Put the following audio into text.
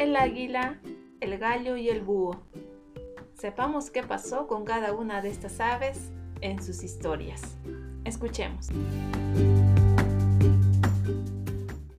el águila, el gallo y el búho. Sepamos qué pasó con cada una de estas aves en sus historias. Escuchemos.